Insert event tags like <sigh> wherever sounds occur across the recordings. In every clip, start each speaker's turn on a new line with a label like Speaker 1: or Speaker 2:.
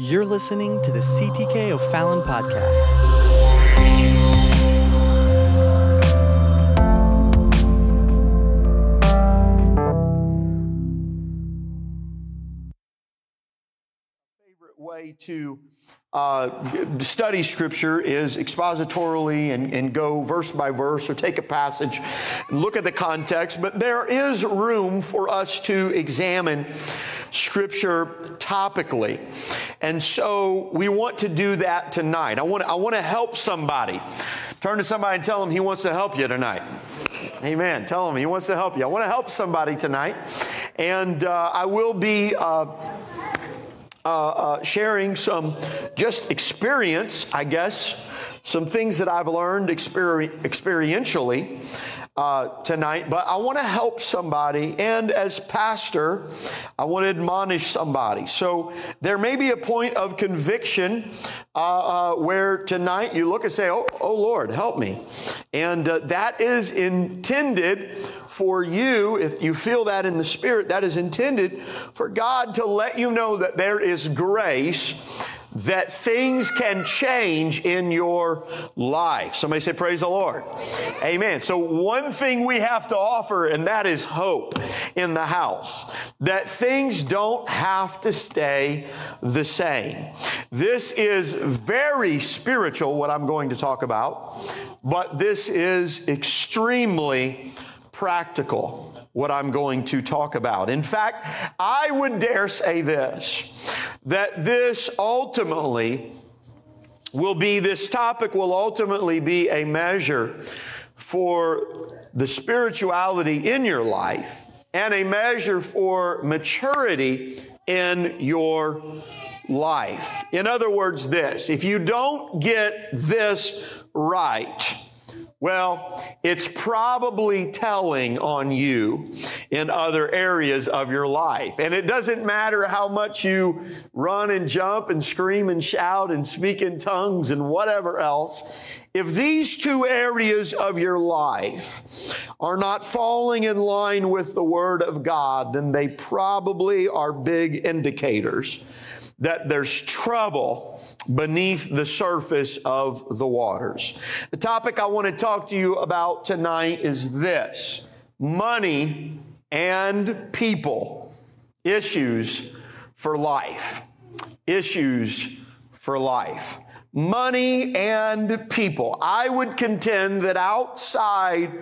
Speaker 1: You're listening to the CTK O'Fallon podcast.
Speaker 2: favorite way to uh, study scripture is expositorily and, and go verse by verse or take a passage and look at the context but there is room for us to examine scripture topically. And so we want to do that tonight. I want I want to help somebody. Turn to somebody and tell them he wants to help you tonight. Amen. Tell him he wants to help you. I want to help somebody tonight. And uh, i will be uh, uh, uh, sharing some just experience, I guess, some things that I've learned experi- experientially uh, tonight. But I want to help somebody, and as pastor, I want to admonish somebody. So there may be a point of conviction uh, uh, where tonight you look and say, "Oh, oh Lord, help me," and uh, that is intended for you, if you feel that in the Spirit, that is intended for God to let you know that there is grace that things can change in your life. Somebody say, Praise the Lord. Amen. So, one thing we have to offer, and that is hope in the house, that things don't have to stay the same. This is very spiritual, what I'm going to talk about, but this is extremely practical, what I'm going to talk about. In fact, I would dare say this that this ultimately will be, this topic will ultimately be a measure for the spirituality in your life and a measure for maturity in your life. In other words, this if you don't get this right, well, it's probably telling on you in other areas of your life. And it doesn't matter how much you run and jump and scream and shout and speak in tongues and whatever else. If these two areas of your life are not falling in line with the Word of God, then they probably are big indicators that there's trouble beneath the surface of the waters. The topic I want to talk to you about tonight is this money and people, issues for life. Issues for life. Money and people. I would contend that outside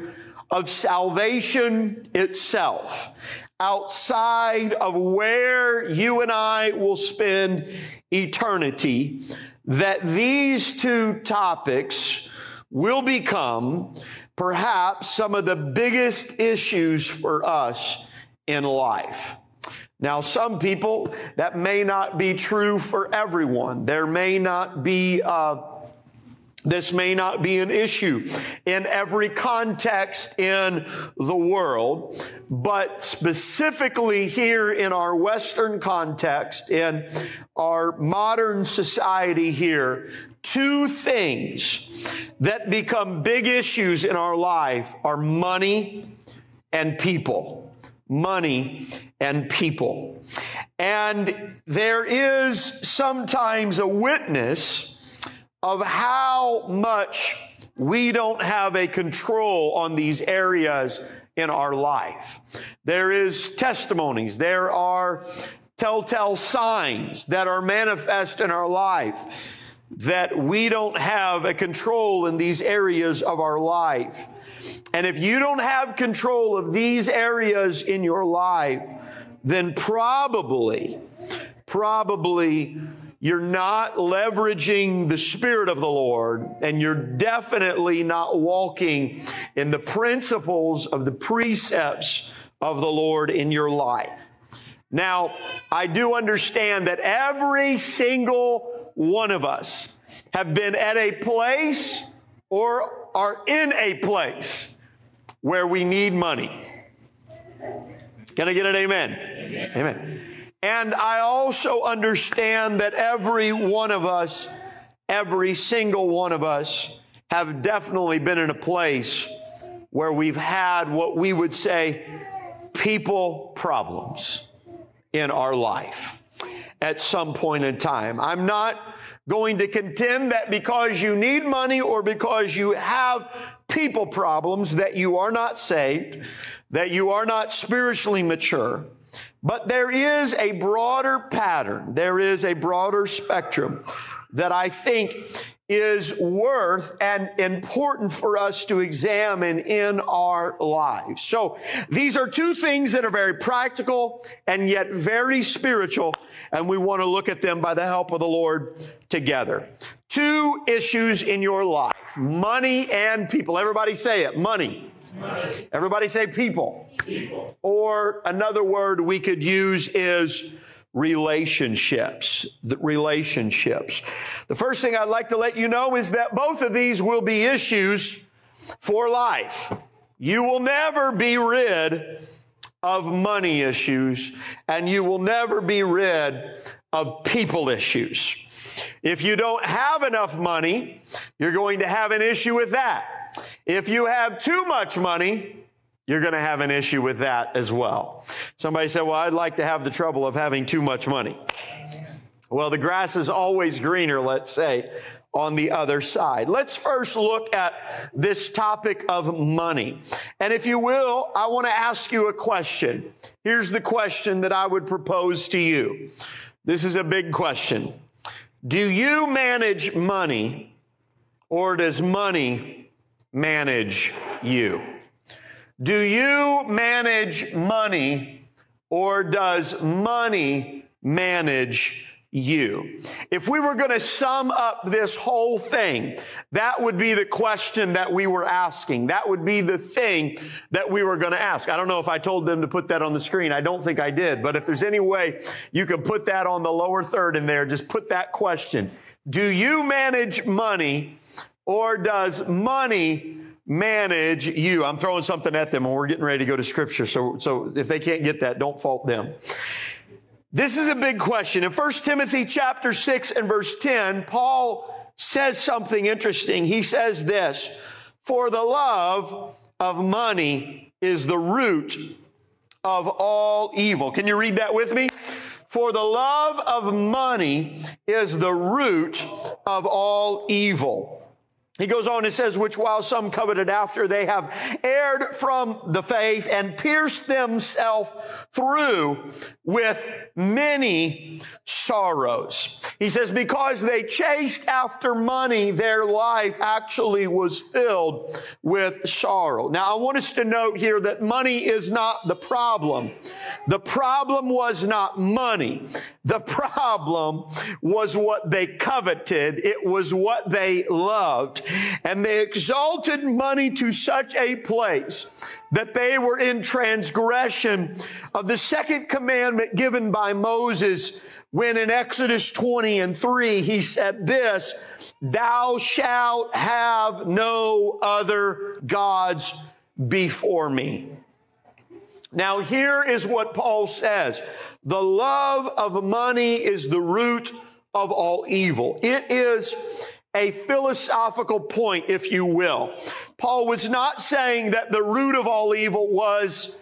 Speaker 2: of salvation itself, outside of where you and I will spend eternity, that these two topics will become perhaps some of the biggest issues for us in life. Now, some people, that may not be true for everyone. There may not be uh, this may not be an issue in every context in the world, but specifically here in our Western context, in our modern society here, two things that become big issues in our life are money and people. Money and people. And there is sometimes a witness of how much we don't have a control on these areas in our life. There is testimonies. There are telltale signs that are manifest in our life that we don't have a control in these areas of our life. And if you don't have control of these areas in your life, then probably, probably you're not leveraging the Spirit of the Lord, and you're definitely not walking in the principles of the precepts of the Lord in your life. Now, I do understand that every single one of us have been at a place or are in a place where we need money. Can I get an amen? Amen. amen. And I also understand that every one of us, every single one of us, have definitely been in a place where we've had what we would say people problems in our life. at some point in time. I'm not going to contend that because you need money or because you have people problems that you are not saved, that you are not spiritually mature. But there is a broader pattern. There is a broader spectrum that I think is worth and important for us to examine in our lives. So these are two things that are very practical and yet very spiritual, and we want to look at them by the help of the Lord together. Two issues in your life, money and people. Everybody say it, money. Money. Everybody say people. people. Or another word we could use is relationships. The relationships. The first thing I'd like to let you know is that both of these will be issues for life. You will never be rid of money issues and you will never be rid of people issues. If you don't have enough money, you're going to have an issue with that. If you have too much money, you're going to have an issue with that as well. Somebody said, Well, I'd like to have the trouble of having too much money. Well, the grass is always greener, let's say, on the other side. Let's first look at this topic of money. And if you will, I want to ask you a question. Here's the question that I would propose to you. This is a big question. Do you manage money or does money manage you? Do you manage money or does money manage you? If we were going to sum up this whole thing, that would be the question that we were asking. That would be the thing that we were going to ask. I don't know if I told them to put that on the screen. I don't think I did. But if there's any way you can put that on the lower third in there, just put that question. Do you manage money or does money manage you. I'm throwing something at them and we're getting ready to go to scripture. So, so if they can't get that, don't fault them. This is a big question. In 1 Timothy chapter 6 and verse 10, Paul says something interesting. He says this, for the love of money is the root of all evil. Can you read that with me? For the love of money is the root of all evil. He goes on and says, which while some coveted after, they have erred from the faith and pierced themselves through with many sorrows. He says, because they chased after money, their life actually was filled with sorrow. Now, I want us to note here that money is not the problem. The problem was not money. The problem was what they coveted. It was what they loved. And they exalted money to such a place that they were in transgression of the second commandment given by Moses when in Exodus 20 and 3 he said this, thou shalt have no other gods before me. Now here is what Paul says. The love of money is the root of all evil. It is a philosophical point, if you will. Paul was not saying that the root of all evil was,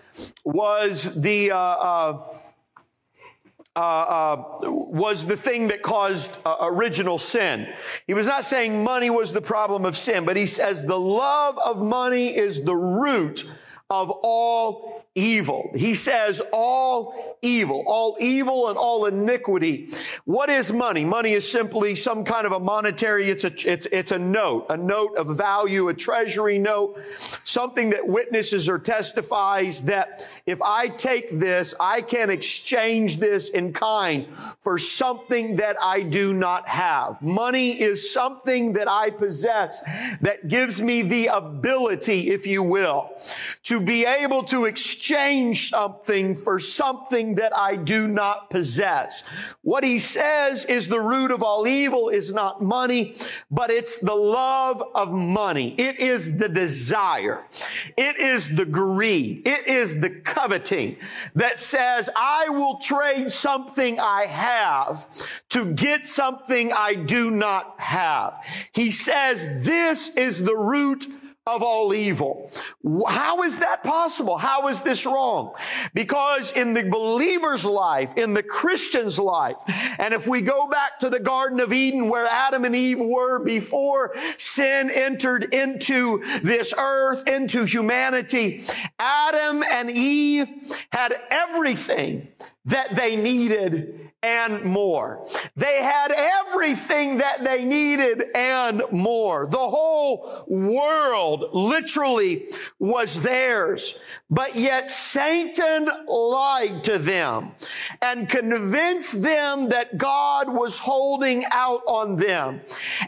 Speaker 2: was the, uh, uh, uh, uh, was the thing that caused uh, original sin. He was not saying money was the problem of sin, but he says the love of money is the root of all evil. He says all evil, all evil and all iniquity. What is money? Money is simply some kind of a monetary, it's a, it's, it's a note, a note of value, a treasury note, something that witnesses or testifies that if I take this, I can exchange this in kind for something that I do not have. Money is something that I possess that gives me the ability, if you will, to be able to exchange exchange something for something that I do not possess. What he says is the root of all evil is not money, but it's the love of money. It is the desire. It is the greed. It is the coveting that says, I will trade something I have to get something I do not have. He says, this is the root of all evil. How is that possible? How is this wrong? Because in the believer's life, in the Christian's life, and if we go back to the Garden of Eden where Adam and Eve were before sin entered into this earth, into humanity, Adam and Eve had everything that they needed and more. They had everything that they needed and more. The whole world literally was theirs. But yet Satan lied to them and convinced them that God was holding out on them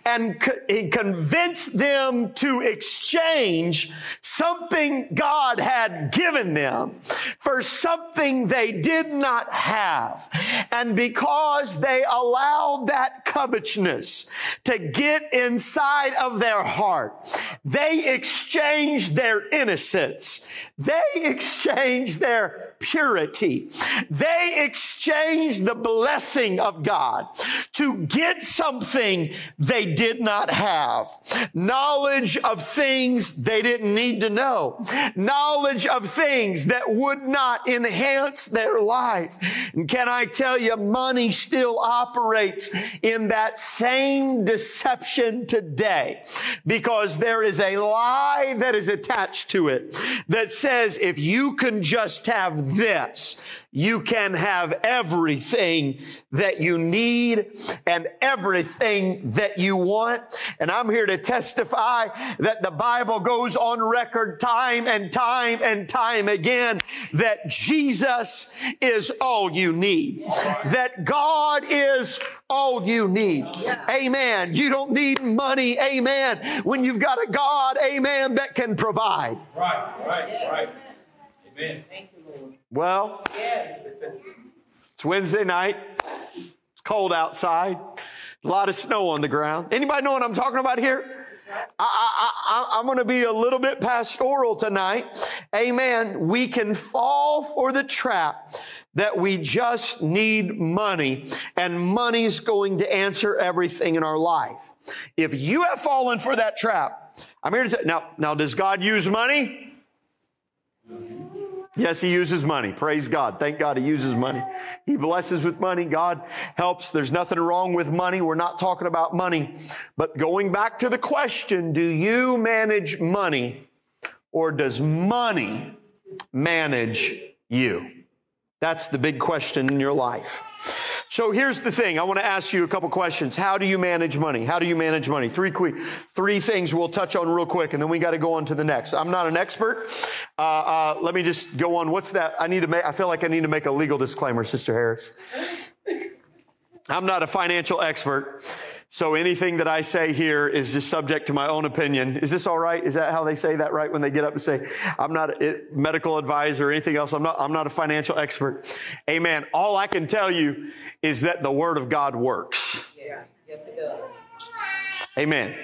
Speaker 2: and he convinced them to exchange something God had given them for something they did not have. And because they allowed that covetousness to get inside of their heart, they exchanged their innocence. They exchanged their purity. They exchanged the blessing of God to get something they did not have. Knowledge of things they didn't need to know. Knowledge of things that would not enhance their life. And can I tell you, money still operates in that same deception today because there is a lie that is attached to it that says if you can just have this, you can have everything that you need and everything that you want. And I'm here to testify that the Bible goes on record time and time and time again that Jesus is all you need. That God is all you need. Amen. You don't need money. Amen. When you've got a God, amen, that can provide.
Speaker 3: Right, right, right. Amen.
Speaker 2: Well, yes. it's Wednesday night. It's cold outside. A lot of snow on the ground. Anybody know what I'm talking about here? I, am going to be a little bit pastoral tonight. Amen. We can fall for the trap that we just need money and money's going to answer everything in our life. If you have fallen for that trap, I'm here to say, now, now does God use money? Yes, he uses money. Praise God. Thank God he uses money. He blesses with money. God helps. There's nothing wrong with money. We're not talking about money. But going back to the question, do you manage money or does money manage you? That's the big question in your life. So here's the thing. I want to ask you a couple questions. How do you manage money? How do you manage money? Three quick, three things we'll touch on real quick, and then we got to go on to the next. I'm not an expert. Uh, uh, let me just go on. What's that? I need to make. I feel like I need to make a legal disclaimer, Sister Harris. I'm not a financial expert. So anything that I say here is just subject to my own opinion. Is this all right? Is that how they say that right when they get up and say, I'm not a medical advisor or anything else. I'm not, I'm not a financial expert. Amen. All I can tell you is that the word of God works. Yeah. Yes, it does. Amen.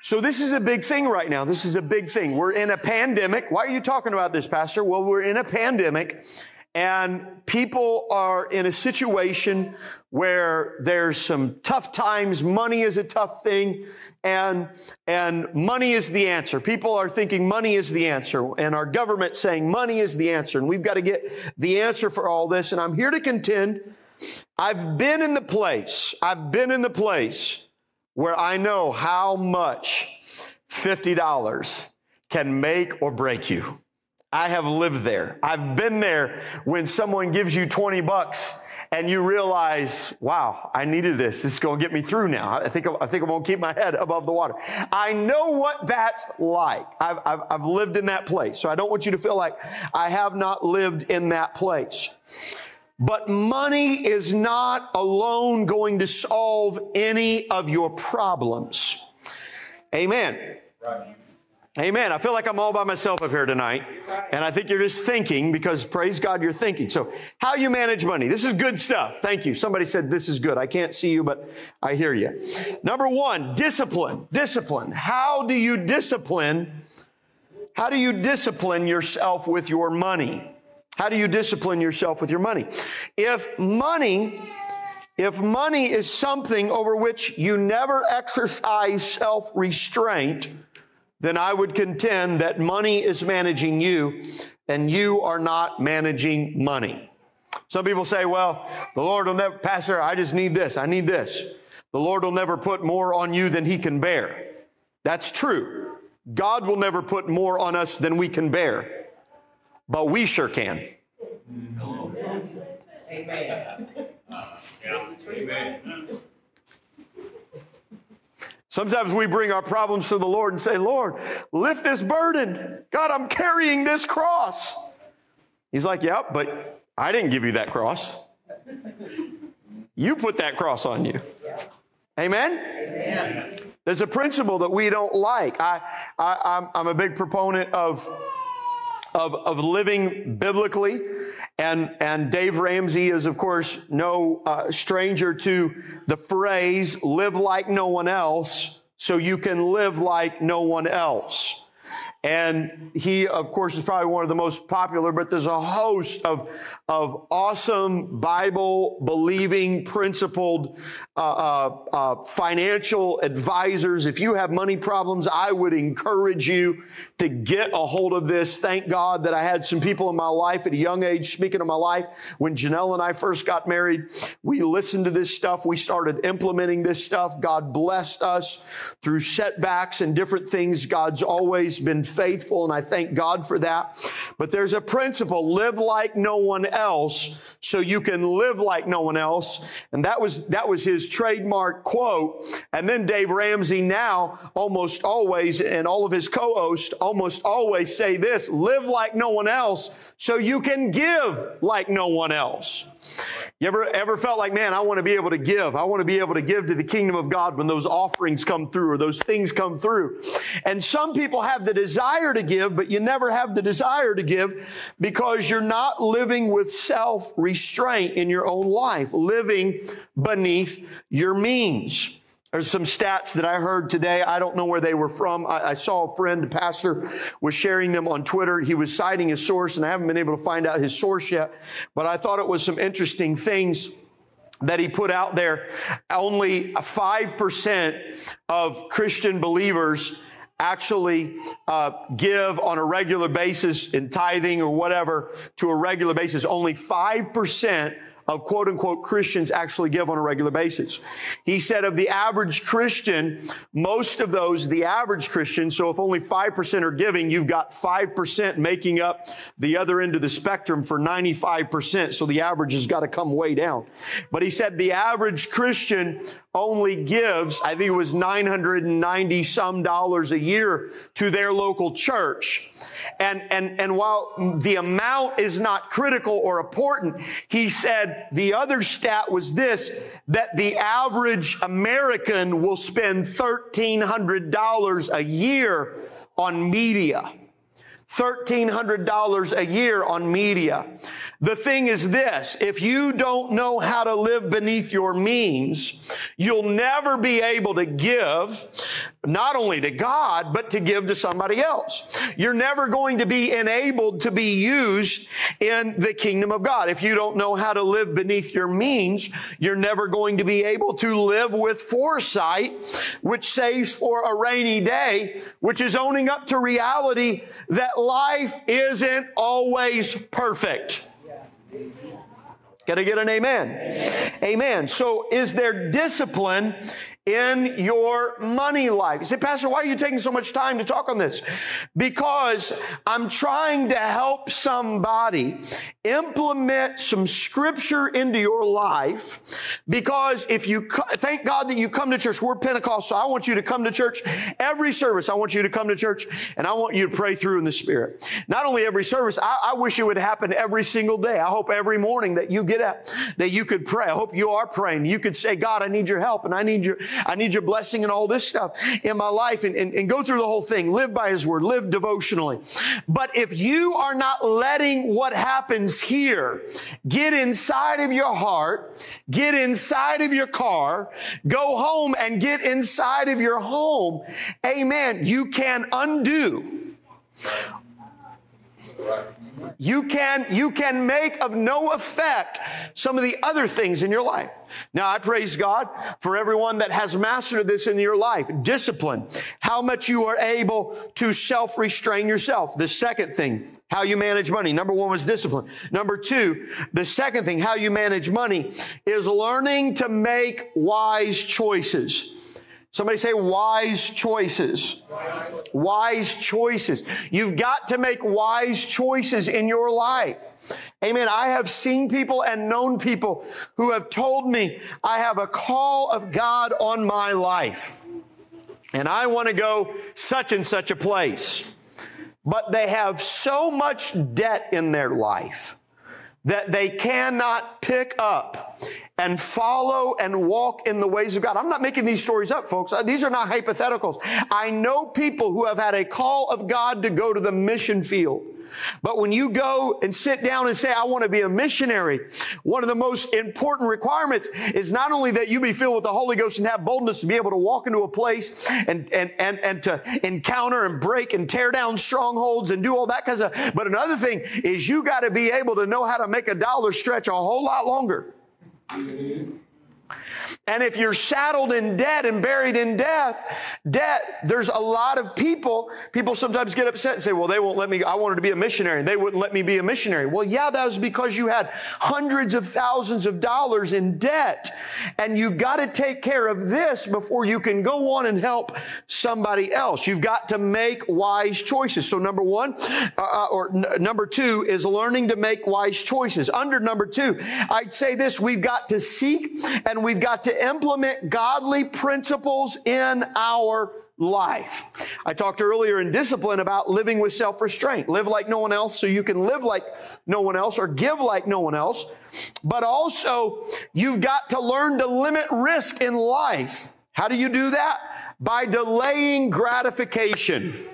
Speaker 2: So this is a big thing right now. This is a big thing. We're in a pandemic. Why are you talking about this, Pastor? Well, we're in a pandemic and people are in a situation where there's some tough times. Money is a tough thing and, and money is the answer. People are thinking money is the answer and our government saying money is the answer. And we've got to get the answer for all this. And I'm here to contend. I've been in the place. I've been in the place where I know how much $50 can make or break you. I have lived there. I've been there when someone gives you 20 bucks and you realize, wow, I needed this. This is going to get me through now. I think, I think I'm going to keep my head above the water. I know what that's like. I've, I've, I've lived in that place. So I don't want you to feel like I have not lived in that place. But money is not alone going to solve any of your problems. Amen. Right. Amen. I feel like I'm all by myself up here tonight. And I think you're just thinking because praise God, you're thinking. So how you manage money. This is good stuff. Thank you. Somebody said this is good. I can't see you, but I hear you. Number one, discipline. Discipline. How do you discipline? How do you discipline yourself with your money? How do you discipline yourself with your money? If money if money is something over which you never exercise self restraint, then I would contend that money is managing you and you are not managing money. Some people say, well, the Lord will never, Pastor, I just need this. I need this. The Lord will never put more on you than he can bear. That's true. God will never put more on us than we can bear, but we sure can. Amen. Amen. Sometimes we bring our problems to the Lord and say, Lord, lift this burden. God, I'm carrying this cross. He's like, Yep, but I didn't give you that cross. You put that cross on you. Amen? Amen. There's a principle that we don't like. I, I, I'm, I'm a big proponent of, of, of living biblically. And, and Dave Ramsey is, of course, no uh, stranger to the phrase, live like no one else so you can live like no one else. And he, of course, is probably one of the most popular, but there's a host of, of awesome Bible believing, principled, uh, uh, uh, financial advisors. If you have money problems, I would encourage you to get a hold of this. Thank God that I had some people in my life at a young age, speaking of my life, when Janelle and I first got married, we listened to this stuff. We started implementing this stuff. God blessed us through setbacks and different things. God's always been faithful, and I thank God for that. But there's a principle live like no one else so you can live like no one else. And that was, that was his trademark quote. And then Dave Ramsey now almost always, and all of his co hosts almost always say this live like no one else so you can give like no one else. You ever, ever felt like, man, I want to be able to give. I want to be able to give to the kingdom of God when those offerings come through or those things come through. And some people have the desire to give, but you never have the desire to give because you're not living with self restraint in your own life, living beneath your means. There's some stats that I heard today. I don't know where they were from. I, I, saw a friend, a pastor, was sharing them on Twitter. He was citing a source, and I haven't been able to find out his source yet. But I thought it was some interesting things that he put out there. Only 5% of Christian believers actually uh, give on a regular basis in tithing or whatever to a regular basis. Only 5% of quote unquote Christians actually give on a regular basis. He said of the average Christian, most of those, the average Christian, so if only 5% are giving, you've got 5% making up the other end of the spectrum for 95%. So the average has got to come way down. But he said the average Christian only gives, I think it was 990 some dollars a year to their local church. And, and, and while the amount is not critical or important, he said the other stat was this, that the average American will spend $1,300 a year on media. $1,300 a year on media. The thing is this, if you don't know how to live beneath your means, you'll never be able to give not only to God, but to give to somebody else. You're never going to be enabled to be used in the kingdom of God. If you don't know how to live beneath your means, you're never going to be able to live with foresight, which saves for a rainy day, which is owning up to reality that life isn't always perfect. Got to get an amen. amen. Amen. So is there discipline in your money life. You say, Pastor, why are you taking so much time to talk on this? Because I'm trying to help somebody implement some scripture into your life. Because if you, thank God that you come to church. We're Pentecostal. So I want you to come to church every service. I want you to come to church and I want you to pray through in the Spirit. Not only every service, I, I wish it would happen every single day. I hope every morning that you get up, that you could pray. I hope you are praying. You could say, God, I need your help and I need your, I need your blessing and all this stuff in my life and, and, and go through the whole thing. Live by his word. Live devotionally. But if you are not letting what happens here get inside of your heart, get inside of your car, go home and get inside of your home, amen, you can undo You can, you can make of no effect some of the other things in your life. Now, I praise God for everyone that has mastered this in your life. Discipline. How much you are able to self-restrain yourself. The second thing, how you manage money. Number one was discipline. Number two, the second thing, how you manage money is learning to make wise choices. Somebody say wise choices. Wise choices. You've got to make wise choices in your life. Amen. I have seen people and known people who have told me, I have a call of God on my life. And I want to go such and such a place. But they have so much debt in their life that they cannot pick up and follow and walk in the ways of God. I'm not making these stories up, folks. Uh, these are not hypotheticals. I know people who have had a call of God to go to the mission field. But when you go and sit down and say, I want to be a missionary, one of the most important requirements is not only that you be filled with the Holy Ghost and have boldness to be able to walk into a place and, and, and, and to encounter and break and tear down strongholds and do all that kind of. But another thing is you got to be able to know how to make a dollar stretch a whole lot longer. Mm-hmm. And if you're saddled in debt and buried in death, debt, there's a lot of people, people sometimes get upset and say, well, they won't let me, I wanted to be a missionary and they wouldn't let me be a missionary. Well, yeah, that was because you had hundreds of thousands of dollars in debt and you got to take care of this before you can go on and help somebody else. You've got to make wise choices. So number one, uh, uh or n- number two is learning to make wise choices. Under number two, I'd say this, we've got to seek and we've got to implement godly principles in our life. I talked earlier in discipline about living with self-restraint. Live like no one else so you can live like no one else or give like no one else. But also, you've got to learn to limit risk in life. How do you do that? By delaying gratification.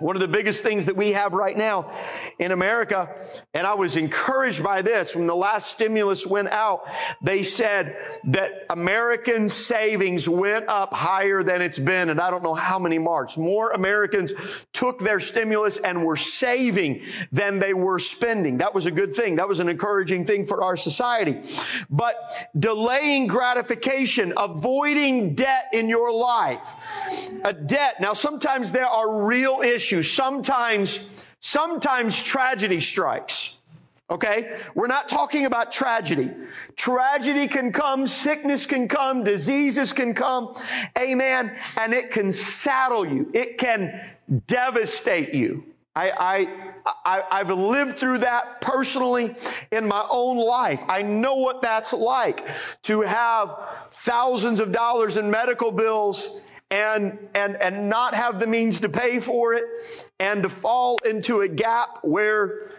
Speaker 2: One of the biggest things that we have right now in America, and I was encouraged by this when the last stimulus went out, they said that American savings went up higher than it's been, and I don't know how many marks. More Americans took their stimulus and were saving than they were spending. That was a good thing. That was an encouraging thing for our society. But delaying gratification, avoiding debt in your life, a debt. Now, sometimes there are real issues Sometimes, sometimes tragedy strikes. Okay? We're not talking about tragedy. Tragedy can come, sickness can come, diseases can come. Amen. And it can saddle you. It can devastate you. I, I, I, have lived through that personally in my own life. I know what that's like to have thousands of dollars in medical bills and, and, and not have the means to pay for it and to fall into a gap where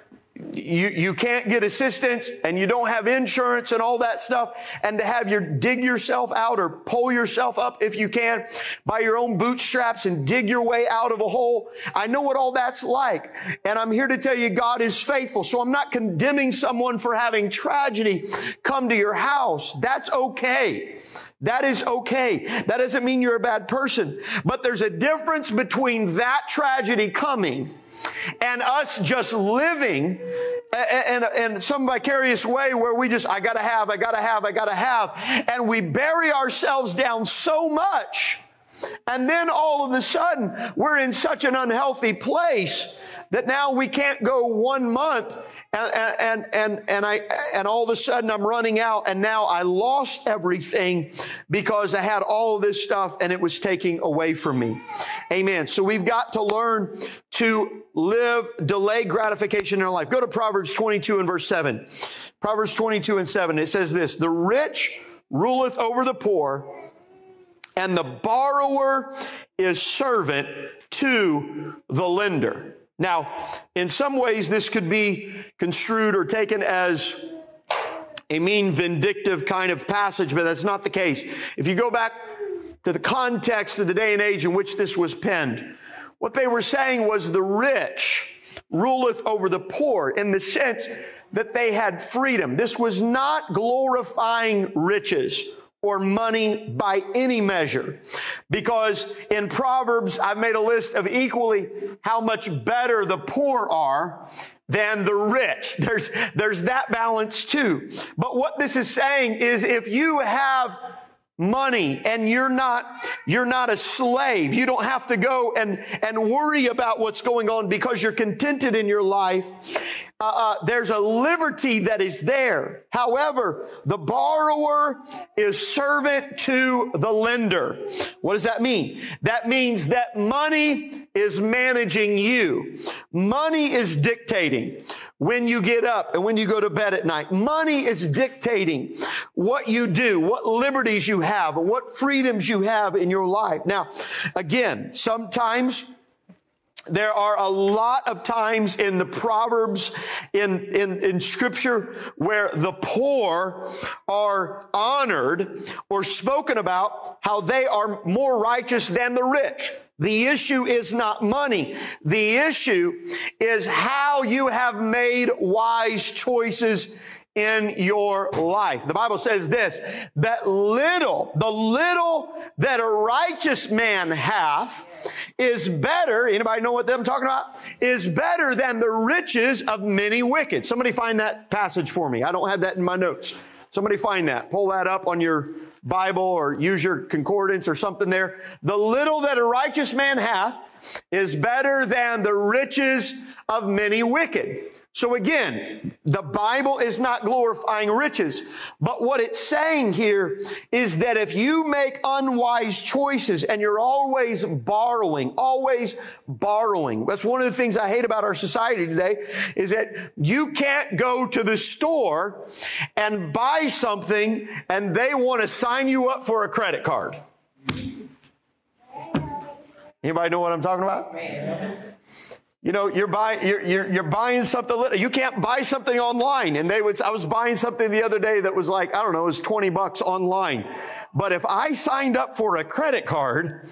Speaker 2: you, you can't get assistance and you don't have insurance and all that stuff and to have your dig yourself out or pull yourself up if you can by your own bootstraps and dig your way out of a hole. I know what all that's like. And I'm here to tell you God is faithful. So I'm not condemning someone for having tragedy come to your house. That's okay. That is okay. That doesn't mean you're a bad person. But there's a difference between that tragedy coming and us just living in, in some vicarious way where we just, I gotta have, I gotta have, I gotta have. And we bury ourselves down so much. And then all of a sudden, we're in such an unhealthy place that now we can't go one month and, and, and, and I, and all of a sudden I'm running out and now I lost everything because I had all of this stuff and it was taking away from me. Amen. So we've got to learn to live delay gratification in our life. Go to Proverbs 22 and verse 7. Proverbs 22 and 7. It says this, the rich ruleth over the poor and the borrower is servant to the lender. Now, in some ways, this could be construed or taken as a mean, vindictive kind of passage, but that's not the case. If you go back to the context of the day and age in which this was penned, what they were saying was the rich ruleth over the poor in the sense that they had freedom. This was not glorifying riches or money by any measure. Because in Proverbs, I've made a list of equally how much better the poor are than the rich. <laughs> There's, there's that balance too. But what this is saying is if you have money and you're not you're not a slave you don't have to go and and worry about what's going on because you're contented in your life uh, uh, there's a liberty that is there. However, the borrower is servant to the lender. What does that mean? That means that money is managing you. Money is dictating when you get up and when you go to bed at night. Money is dictating what you do, what liberties you have, and what freedoms you have in your life. Now, again, sometimes there are a lot of times in the Proverbs, in, in, in scripture, where the poor are honored or spoken about how they are more righteous than the rich. The issue is not money. The issue is how you have made wise choices in your life. The Bible says this, that little, the little that a righteous man hath is better, anybody know what I'm talking about? Is better than the riches of many wicked. Somebody find that passage for me. I don't have that in my notes. Somebody find that. Pull that up on your Bible or use your concordance or something there. The little that a righteous man hath is better than the riches of many wicked. So again, the Bible is not glorifying riches, but what it's saying here is that if you make unwise choices and you're always borrowing, always borrowing, that's one of the things I hate about our society today is that you can't go to the store and buy something and they want to sign you up for a credit card. Anybody know what I'm talking about? You know, you're buying, you're, you're, you're, buying something. You can't buy something online. And they would, I was buying something the other day that was like, I don't know, it was 20 bucks online. But if I signed up for a credit card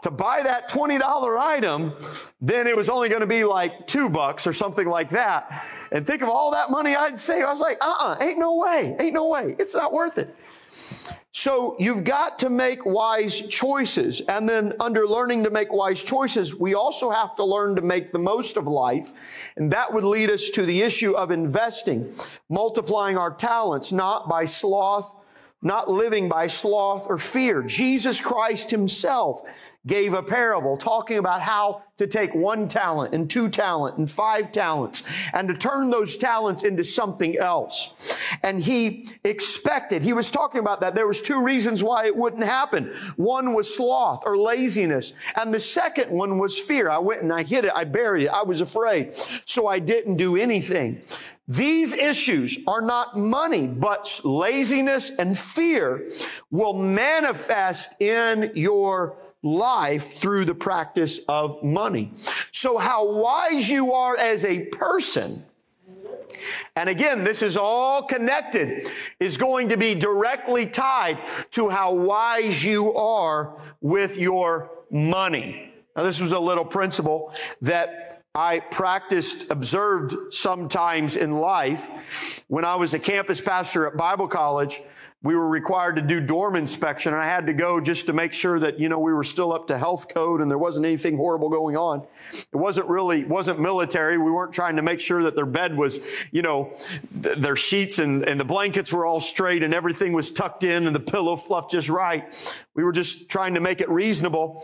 Speaker 2: to buy that $20 item, then it was only going to be like two bucks or something like that. And think of all that money I'd save. I was like, uh-uh, ain't no way. Ain't no way. It's not worth it. So you've got to make wise choices. And then under learning to make wise choices, we also have to learn to make the most of life. And that would lead us to the issue of investing, multiplying our talents, not by sloth, not living by sloth or fear. Jesus Christ himself gave a parable talking about how to take one talent and two talent and five talents and to turn those talents into something else. And he expected, he was talking about that. There was two reasons why it wouldn't happen. One was sloth or laziness. And the second one was fear. I went and I hid it. I buried it. I was afraid. So I didn't do anything. These issues are not money, but laziness and fear will manifest in your life through the practice of money. So how wise you are as a person and again, this is all connected, is going to be directly tied to how wise you are with your money. Now, this was a little principle that I practiced, observed sometimes in life. When I was a campus pastor at Bible college, we were required to do dorm inspection and I had to go just to make sure that, you know, we were still up to health code and there wasn't anything horrible going on. It wasn't really, wasn't military. We weren't trying to make sure that their bed was, you know, th- their sheets and, and the blankets were all straight and everything was tucked in and the pillow fluff just right. We were just trying to make it reasonable.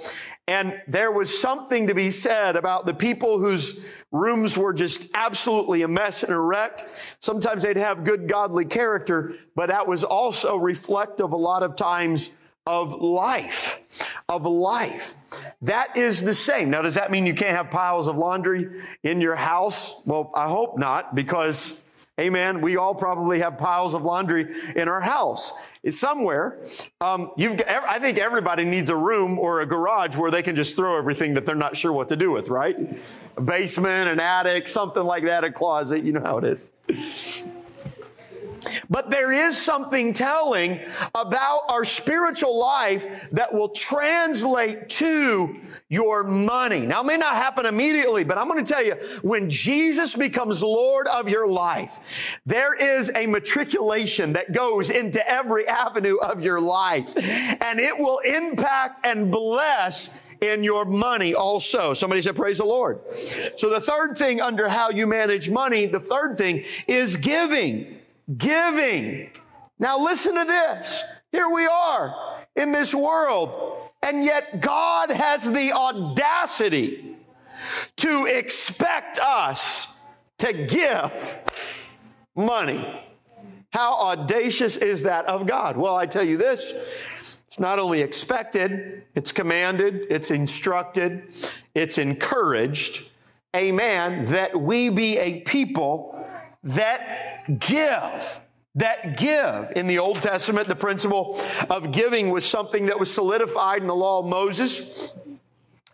Speaker 2: And there was something to be said about the people whose rooms were just absolutely a mess and a wreck. Sometimes they'd have good godly character, but that was also also reflective a lot of times of life, of life. That is the same. Now, does that mean you can't have piles of laundry in your house? Well, I hope not, because, amen, we all probably have piles of laundry in our house. It's somewhere. Um, I think everybody needs a room or a garage where they can just throw everything that they're not sure what to do with, right? A basement, an attic, something like that, a closet. You know how it is. But there is something telling about our spiritual life that will translate to your money. Now, it may not happen immediately, but I'm going to tell you, when Jesus becomes Lord of your life, there is a matriculation that goes into every avenue of your life, and it will impact and bless in your money also. Somebody said, praise the Lord. So the third thing under how you manage money, the third thing is giving. Giving. Now listen to this. Here we are in this world, and yet God has the audacity to expect us to give money. How audacious is that of God? Well, I tell you this it's not only expected, it's commanded, it's instructed, it's encouraged, amen, that we be a people that give that give. In the Old Testament, the principle of giving was something that was solidified in the law of Moses.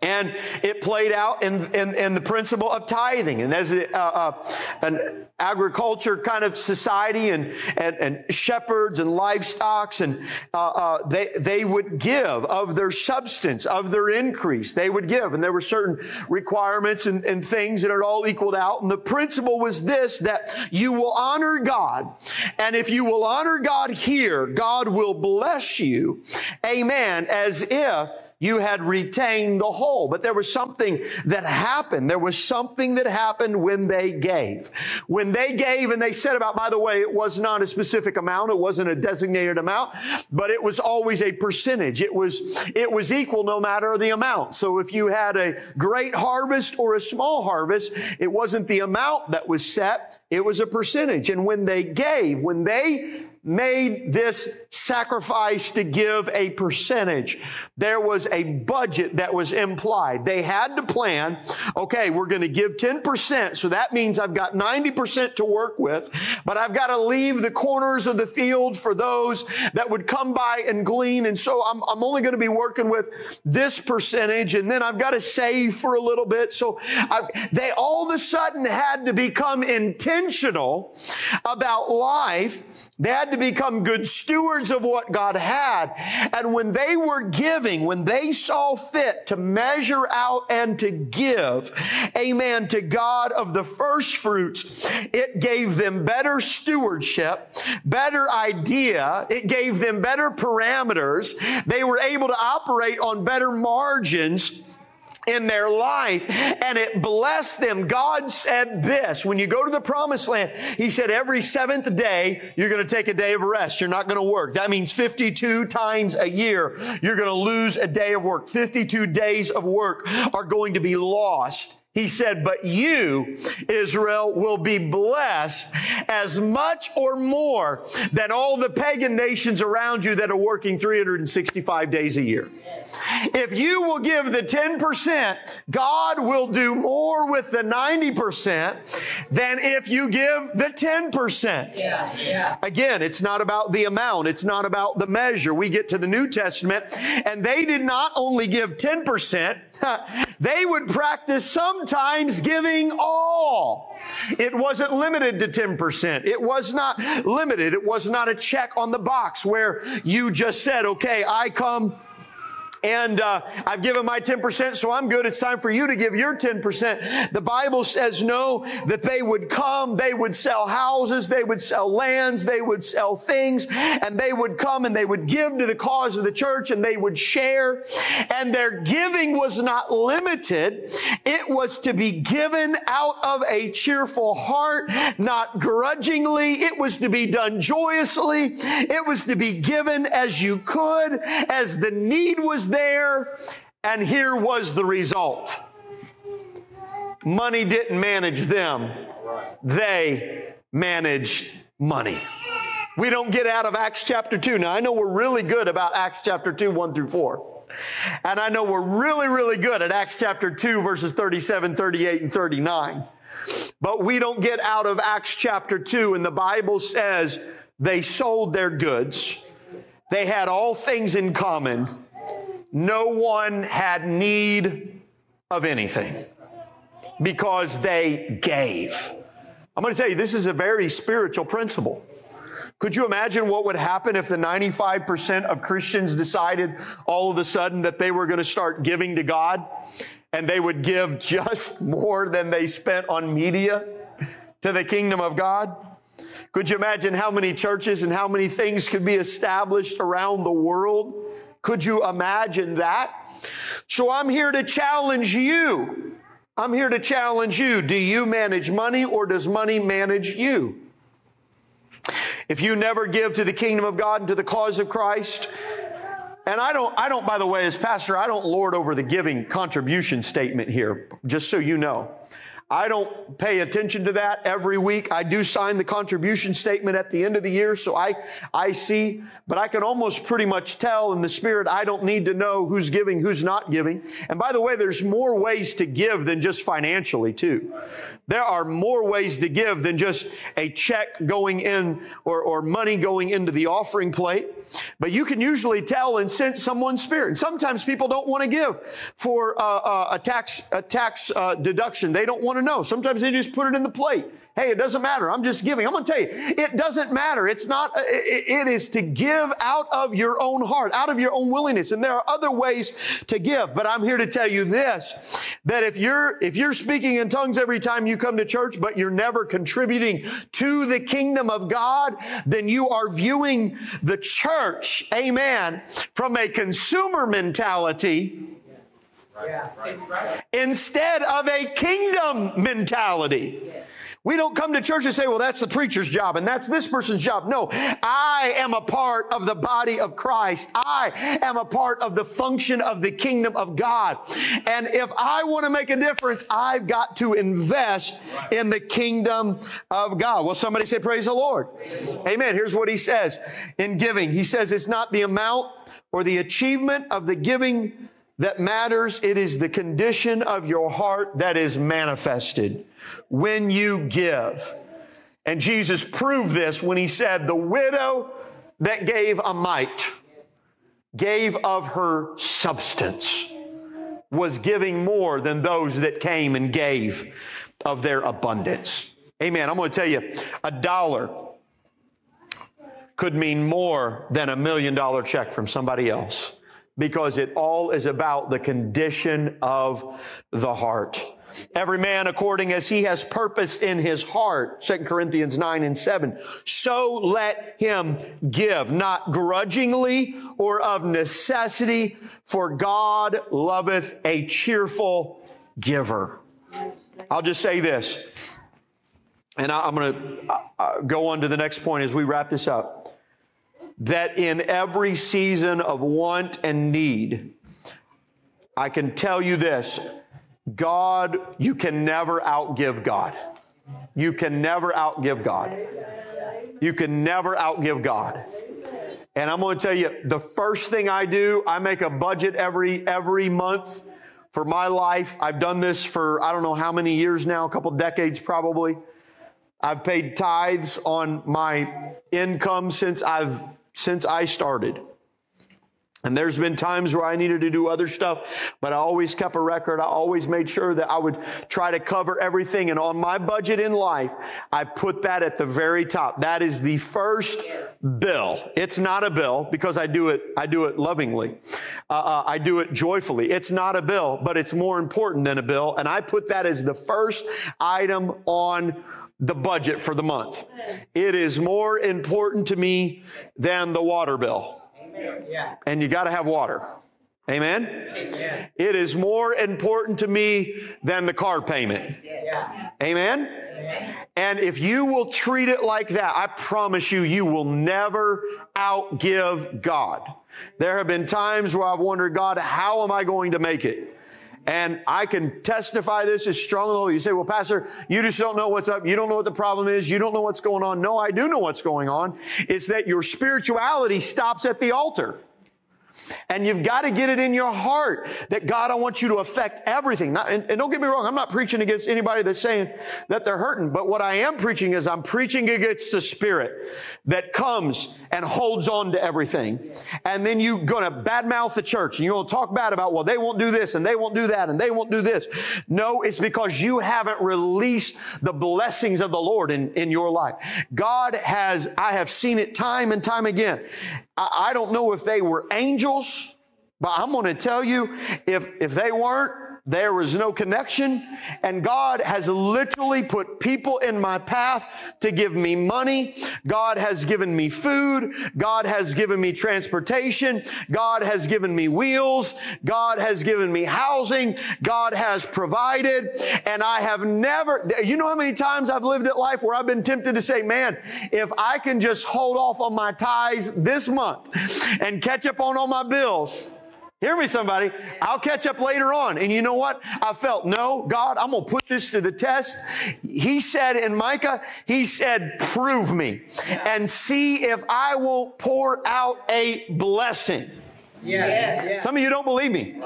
Speaker 2: And it played out in, in, in, the principle of tithing. And as a, uh, uh, an agriculture kind of society and, and, and shepherds and livestocks, and uh, uh, they, they would give of their substance, of their increase. They would give. And there were certain requirements and, and things that are all equaled out. And the principle was this, that you will honor God. And if you will honor God here, God will bless you. Amen. As if you had retained the whole. But there was something that happened. There was something that happened when they gave. When they gave and they said about, by the way, it was not a specific amount. It wasn't a designated amount, but it was always a percentage. It was, it was equal no matter the amount. So if you had a great harvest or a small harvest, it wasn't the amount that was set. It was a percentage. And when they gave, when they made this sacrifice to give a percentage. There was a budget that was implied. They had to plan, okay, we're going to give 10%. So that means I've got 90% to work with, but I've got to leave the corners of the field for those that would come by and glean. And so I'm, I'm only going to be working with this percentage and then I've got to save for a little bit. So I, they all of a sudden had to become intentional about life. They had to to become good stewards of what God had. And when they were giving, when they saw fit to measure out and to give, amen, to God of the first fruits, it gave them better stewardship, better idea. It gave them better parameters. They were able to operate on better margins in their life and it blessed them. God said this, when you go to the promised land, He said every seventh day, you're going to take a day of rest. You're not going to work. That means 52 times a year, you're going to lose a day of work. 52 days of work are going to be lost. He said, but you, Israel, will be blessed as much or more than all the pagan nations around you that are working 365 days a year. If you will give the 10%, God will do more with the 90% than if you give the 10%. Yeah, yeah. Again, it's not about the amount. It's not about the measure. We get to the New Testament and they did not only give 10%, <laughs> they would practice sometimes giving all. It wasn't limited to 10%. It was not limited. It was not a check on the box where you just said, okay, I come and uh, I've given my 10%, so I'm good. It's time for you to give your 10%. The Bible says no, that they would come, they would sell houses, they would sell lands, they would sell things, and they would come and they would give to the cause of the church and they would share. And their giving was not limited. It was to be given out of a cheerful heart, not grudgingly. It was to be done joyously. It was to be given as you could, as the need was there, and here was the result. Money didn't manage them. They managed money. We don't get out of Acts chapter 2. Now, I know we're really good about Acts chapter 2, 1 through 4. And I know we're really, really good at Acts chapter 2, verses 37, 38, and 39. But we don't get out of Acts chapter 2, and the Bible says they sold their goods. They had all things in common no one had need of anything because they gave. I'm going to tell you, this is a very spiritual principle. Could you imagine what would happen if the 95% of Christians decided all of a sudden that they were going to start giving to God and they would give just <laughs> more than they spent on media to the kingdom of God? Could you imagine how many churches and how many things could be established around the world? Could you imagine that? So I'm here to challenge you. I'm here to challenge you. Do you manage money or does money manage you? If you never give to the kingdom of God and to the cause of Christ, and I don't, I don't, by the way, as pastor, I don't lord over the giving contribution statement here, just so you know. I don't pay attention to that every week. I do sign the contribution statement at the end of the year, so I, I see, but I can almost pretty much tell in the spirit, I don't need to know who's giving, who's not giving. And by the way, there's more ways to give than just financially, too. There are more ways to give than just a check going in or, or money going into the offering plate. But you can usually tell and sense someone's spirit. And sometimes people don't want to give for uh, uh, a tax a tax uh, deduction. They don't want to know. Sometimes they just put it in the plate. Hey, it doesn't matter. I'm just giving. I'm going to tell you, it doesn't matter. It's not. Uh, it, it is to give out of your own heart, out of your own willingness. And there are other ways to give. But I'm here to tell you this: that if you're if you're speaking in tongues every time you come to church, but you're never contributing to the kingdom of God, then you are viewing the church, amen, from a consumer mentality instead of a kingdom mentality. We don't come to church and say, well, that's the preacher's job and that's this person's job. No, I am a part of the body of Christ. I am a part of the function of the kingdom of God. And if I want to make a difference, I've got to invest in the kingdom of God. Well, somebody say, praise the Lord. Amen. Here's what he says in giving. He says it's not the amount or the achievement of the giving that matters. It is the condition of your heart that is manifested when you give. And Jesus proved this when he said, the widow that gave a mite gave of her substance was giving more than those that came and gave of their abundance. Amen. I'm going to tell you, a dollar could mean more than a million dollar check from somebody else because it all is about the condition of the heart. Every man according as he has purposed in his heart, 2 Corinthians 9 and 7. So let him give, not grudgingly or of necessity, for God loveth a cheerful giver. I'll just say this, and I'm going to go on to the next point as we wrap this up that in every season of want and need, I can tell you this God, you can never outgive God. You can never outgive God. You can never outgive God. And I'm going to tell you, the first thing I do, I make a budget every, every month for my life. I've done this for I don't know how many years now, a couple decades probably. I've paid tithes on my income since I've since I started. And there's been times where I needed to do other stuff, but I always kept a record. I always made sure that I would try to cover everything. And on my budget in life, I put that at the very top. That is the first bill. It's not a bill because I do it, I do it lovingly. Uh, uh, I do it joyfully. It's not a bill, but it's more important than a bill. And I put that as the first item on the budget for the month. It is more important to me than the water bill. And you got to have water. Amen? Amen? It is more important to me than the car payment. Yeah. Amen? Amen? And if you will treat it like that, I promise you, you will never outgive God. There have been times where I've wondered, God, how am I going to make it? And I can testify this as strongly. You say, well, Pastor, you just don't know what's up. You don't know what the problem is. You don't know what's going on. No, I do know what's going on. It's that your spirituality stops at the altar. And you've got to get it in your heart that God, I want you to affect everything. Not, and, and, don't get me wrong, I'm not preaching against anybody that's saying that they're hurting, but what I am preaching is I'm preaching against the spirit that comes and holds on to everything. And then you're gonna badmouth the church and you're gonna talk bad about, well, they won't do this and they won't do that and they won't do this. No, it's because you haven't released the blessings of the Lord in, in your life. God has, I have seen it time and time again. I, I don't know if they were angels, but I'm going to tell you, if, if they weren't, there was no connection. And God has literally put people in my path to give me money. God has given me food. God has given me transportation. God has given me wheels. God has given me housing. God has provided. And I have never, you know how many times I've lived at life where I've been tempted to say, man, if I can just hold off on my tithes this month and catch up on all my bills, Hear me, somebody. I'll catch up later on. And you know what? I felt, no, God, I'm going to put this to the test. He said in Micah, He said, prove me and see if I won't pour out a blessing. Yes. yes. Some of you don't believe me.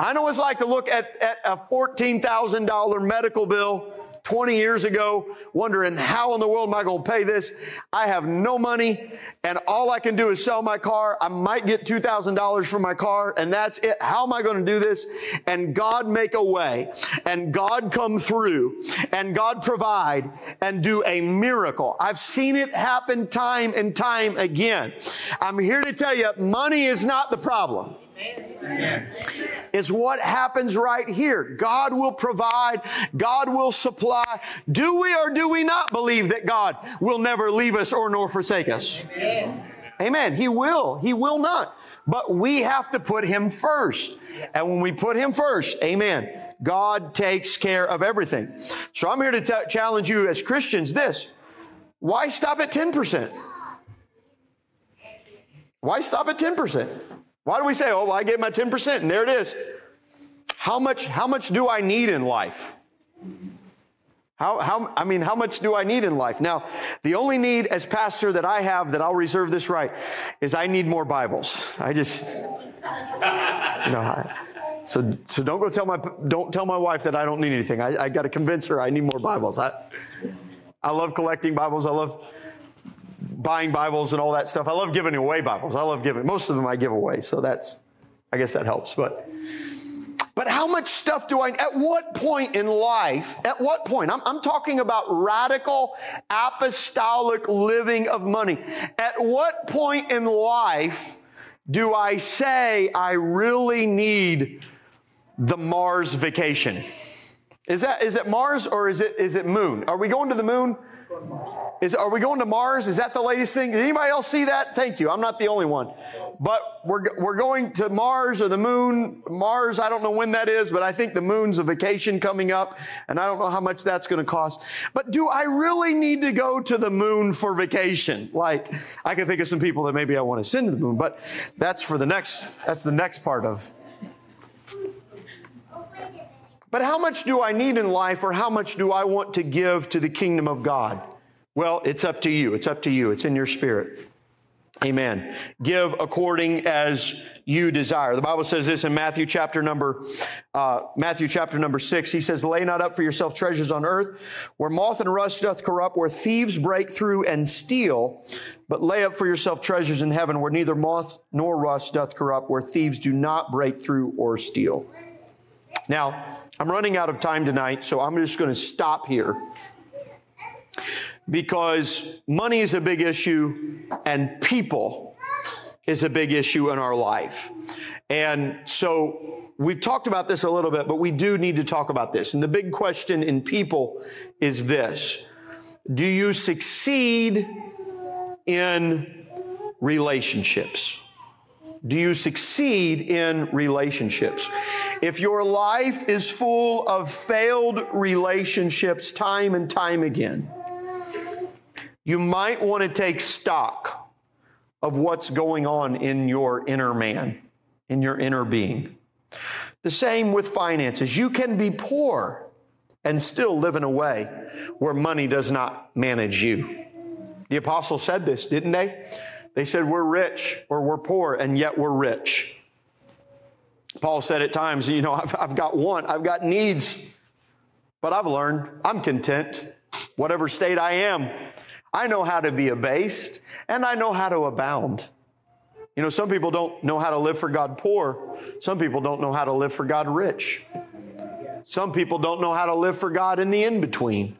Speaker 2: I know what it's like to look at, at a $14,000 medical bill 20 years ago, wondering how in the world am I going to pay this? I have no money and all I can do is sell my car. I might get $2,000 for my car and that's it. How am I going to do this? And God make a way and God come through and God provide and do a miracle. I've seen it happen time and time again. I'm here to tell you money is not the problem. Is what happens right here. God will provide. God will supply. Do we or do we not believe that God will never leave us or nor forsake us? Amen. Amen. He will. He will not. But we have to put Him first. And when we put Him first, amen, God takes care of everything. So I'm here to t- challenge you as Christians this. Why stop at 10%? Why stop at 10%? Why do we say, oh, well, I gave my 10% and there it is? How much, how much do I need in life? How, how, I mean, how much do I need in life? Now, the only need as pastor that I have that I'll reserve this right is I need more Bibles. I just, you know, I, so, so don't go tell my, don't tell my wife that I don't need anything. I, I got to convince her I need more Bibles. I, I love collecting Bibles. I love buying Bibles and all that stuff. I love giving away Bibles. I love giving. Most of them I give away, so that's. I guess that helps. But but how much stuff do I? At what point in life? At what point? I'm, I'm talking about radical apostolic living of money. At what point in life do I say I really need the Mars vacation? Is that is it Mars or is it is it Moon? Are we going to the Moon? Is, are we going to Mars? Is that the latest thing? Did anybody else see that? Thank you. I'm not the only one. But we're, we're going to Mars or the moon. Mars, I don't know when that is, but I think the moon's a vacation coming up, and I don't know how much that's going to cost. But do I really need to go to the moon for vacation? Like, I can think of some people that maybe I want to send to the moon, but that's for the next, that's the next part of but how much do I need in life or how much do I want to give to the kingdom of God? Well, it's up to you. It's up to you. It's in your spirit. Amen. Give according as you desire. The Bible says this in Matthew chapter number, uh, Matthew chapter number six. He says, lay not up for yourself treasures on earth where moth and rust doth corrupt, where thieves break through and steal, but lay up for yourself treasures in heaven where neither moth nor rust doth corrupt, where thieves do not break through or steal. Now, I'm running out of time tonight, so I'm just going to stop here because money is a big issue and people is a big issue in our life. And so we've talked about this a little bit, but we do need to talk about this. And the big question in people is this. Do you succeed in relationships? Do you succeed in relationships? If your life is full of failed relationships time and time again, you might want to take stock of what's going on in your inner man, in your inner being. The same with finances. You can be poor and still live in a way where money does not manage you. The apostles said this, didn't they? They said, We're rich or we're poor, and yet we're rich. Paul said at times, You know, I've, I've got want, I've got needs, but I've learned I'm content, whatever state I am. I know how to be abased, and I know how to abound. You know, some people don't know how to live for God poor. Some people don't know how to live for God rich. Some people don't know how to live for God in the in between.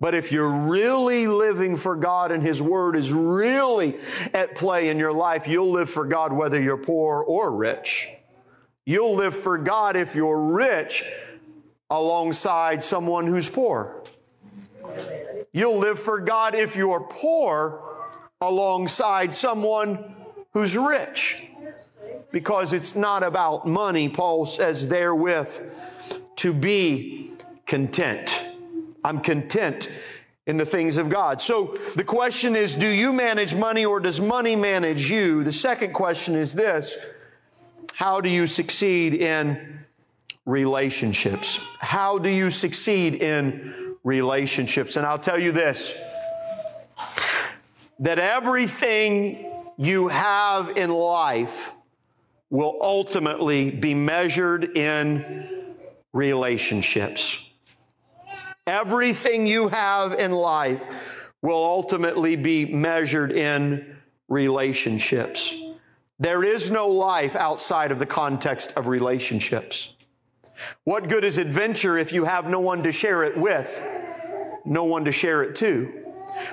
Speaker 2: But if you're really living for God and His Word is really at play in your life, you'll live for God whether you're poor or rich. You'll live for God if you're rich alongside someone who's poor. You'll live for God if you're poor alongside someone who's rich. Because it's not about money, Paul says therewith to be content. I'm content in the things of God. So the question is do you manage money or does money manage you? The second question is this How do you succeed in relationships? How do you succeed in relationships? And I'll tell you this that everything you have in life will ultimately be measured in relationships. Everything you have in life will ultimately be measured in relationships. There is no life outside of the context of relationships. What good is adventure if you have no one to share it with, no one to share it to?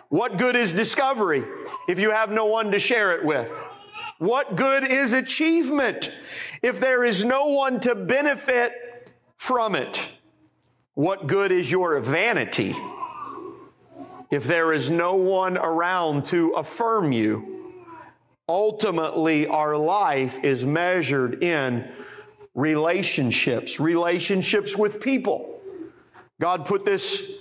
Speaker 2: What good is discovery if you have no one to share it with? What good is achievement if there is no one to benefit from it? What good is your vanity if there is no one around to affirm you? Ultimately, our life is measured in relationships, relationships with people. God put this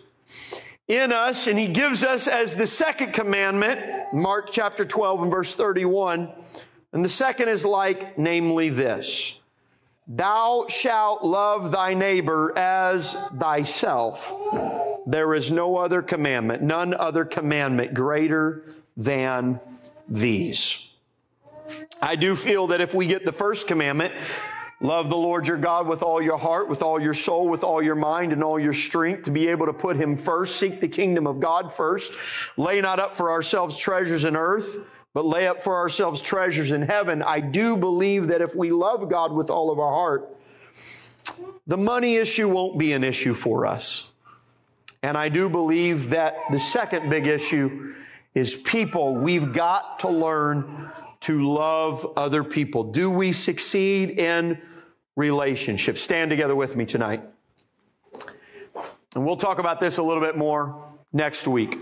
Speaker 2: in us and He gives us as the second commandment, Mark chapter 12 and verse 31. And the second is like, namely this Thou shalt love thy neighbor as thyself. There is no other commandment, none other commandment greater than these. I do feel that if we get the first commandment, love the Lord your God with all your heart, with all your soul, with all your mind, and all your strength, to be able to put him first, seek the kingdom of God first, lay not up for ourselves treasures in earth but lay up for ourselves treasures in heaven. I do believe that if we love God with all of our heart, the money issue won't be an issue for us. And I do believe that the second big issue is people. We've got to learn to love other people. Do we succeed in relationships? Stand together with me tonight. And we'll talk about this a little bit more next week.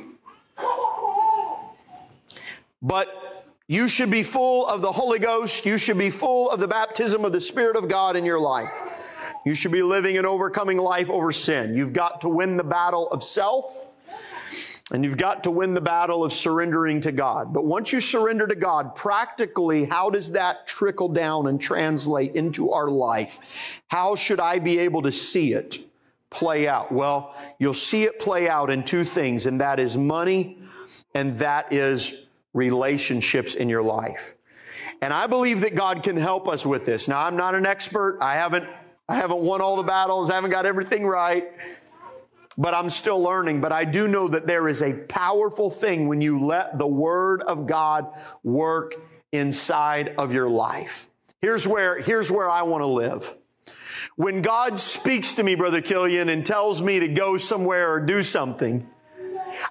Speaker 2: But you should be full of the Holy Ghost. You should be full of the baptism of the Spirit of God in your life. You should be living an overcoming life over sin. You've got to win the battle of self. And you've got to win the battle of surrendering to God. But once you surrender to God, practically, how does that trickle down and translate into our life? How should I be able to see it play out? Well, you'll see it play out in two things, and that is money and that is relationships in your life. And I believe that God can help us with this. Now, I'm not an expert. I haven't, I haven't won all the battles. I haven't got everything right. But I'm still learning. But I do know that there is a powerful thing when you let the Word of God work inside of your life. Here's where, here's where I want to live. When God speaks to me, Brother Killian, and tells me to go somewhere or do something,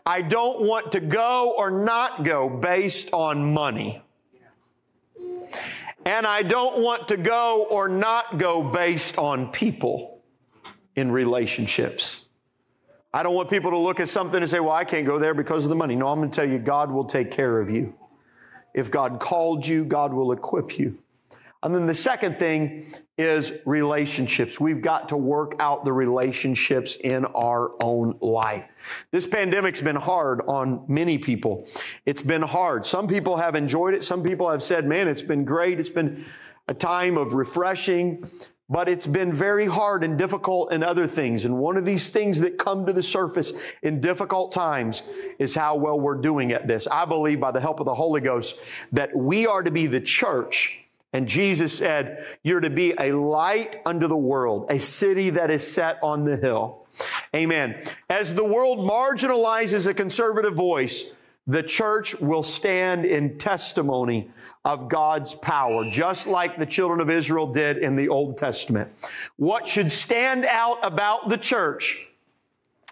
Speaker 2: I don't want to go or not go based on money. And I don't want to go or not go based on people in relationships. I don't want people to look at something and say, well, I can't go there because of the money. No, I'm going to tell you, God will take care of you. If God called you, God will equip you. And then the second thing is relationships. We've got to work out the relationships in our own life. This pandemic's been hard on many people. It's been hard. Some people have enjoyed it. Some people have said, man, it's been great. It's been a time of refreshing, but it's been very hard and difficult in other things. And one of these things that come to the surface in difficult times is how well we're doing at this. I believe by the help of the Holy Ghost that we are to be the church and Jesus said, You're to be a light unto the world, a city that is set on the hill. Amen. As the world marginalizes a conservative voice, the church will stand in testimony of God's power, just like the children of Israel did in the Old Testament. What should stand out about the church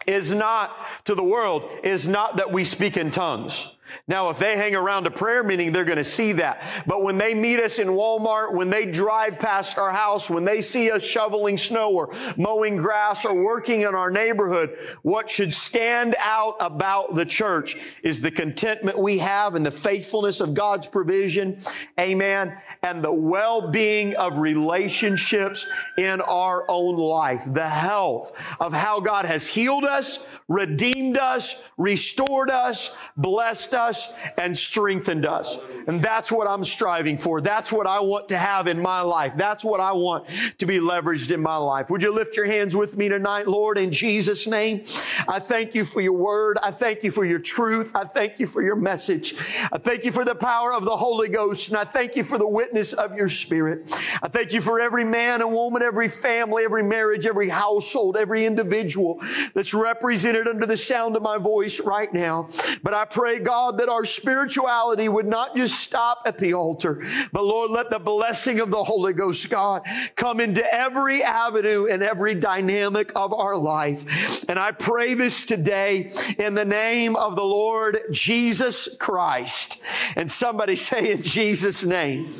Speaker 2: is not to the world, is not that we speak in tongues. Now, if they hang around a prayer meeting, they're going to see that. But when they meet us in Walmart, when they drive past our house, when they see us shoveling snow or mowing grass or working in our neighborhood, what should stand out about the church is the contentment we have and the faithfulness of God's provision. Amen. And the well-being of relationships in our own life. The health of how God has healed us, redeemed us, restored us, blessed us, and strengthened us. And that's what I'm striving for. That's what I want to have in my life. That's what I want to be leveraged in my life. Would you lift your hands with me tonight, Lord, in Jesus' name? I thank you for your word. I thank you for your truth. I thank you for your message. I thank you for the power of the Holy Ghost. And I thank you for the witness of your spirit. I thank you for every man and woman, every family, every marriage, every household, every individual that's represented under the sound of my voice right now. But I pray, God, that our spirituality would not just stop at the altar, but Lord, let the blessing of the Holy Ghost, God, come into every avenue and every dynamic of our life. And I pray this today in the name of the Lord Jesus Christ. And somebody <laughs> say in Jesus' name.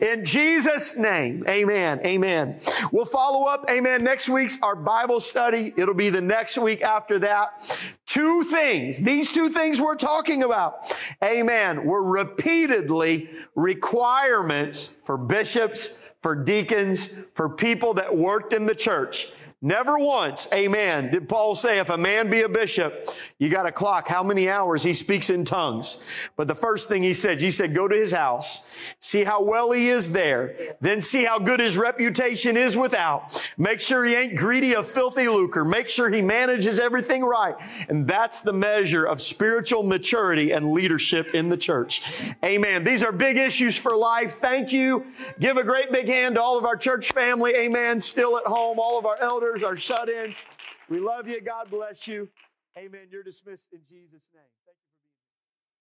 Speaker 2: In Jesus' name. Amen. Amen. We'll follow up. Amen. Next week's our Bible study. It'll be the next week after that. Two things. These two things we're talking about. Amen. Were repeatedly requirements for bishops, for deacons, for people that worked in the church. Never once, amen, did Paul say if a man be a bishop, you got to clock how many hours he speaks in tongues. But the first thing he said, he said, go to his house, see how well he is there, then see how good his reputation is without. Make sure he ain't greedy of filthy lucre. Make sure he manages everything right. And that's the measure of spiritual maturity and leadership in the church. Amen. These are big issues for life. Thank you. Give a great big hand to all of our church family. Amen. Still at home, all of our elders our shut ins. We love you. God bless you. Amen. You're dismissed in Jesus' name.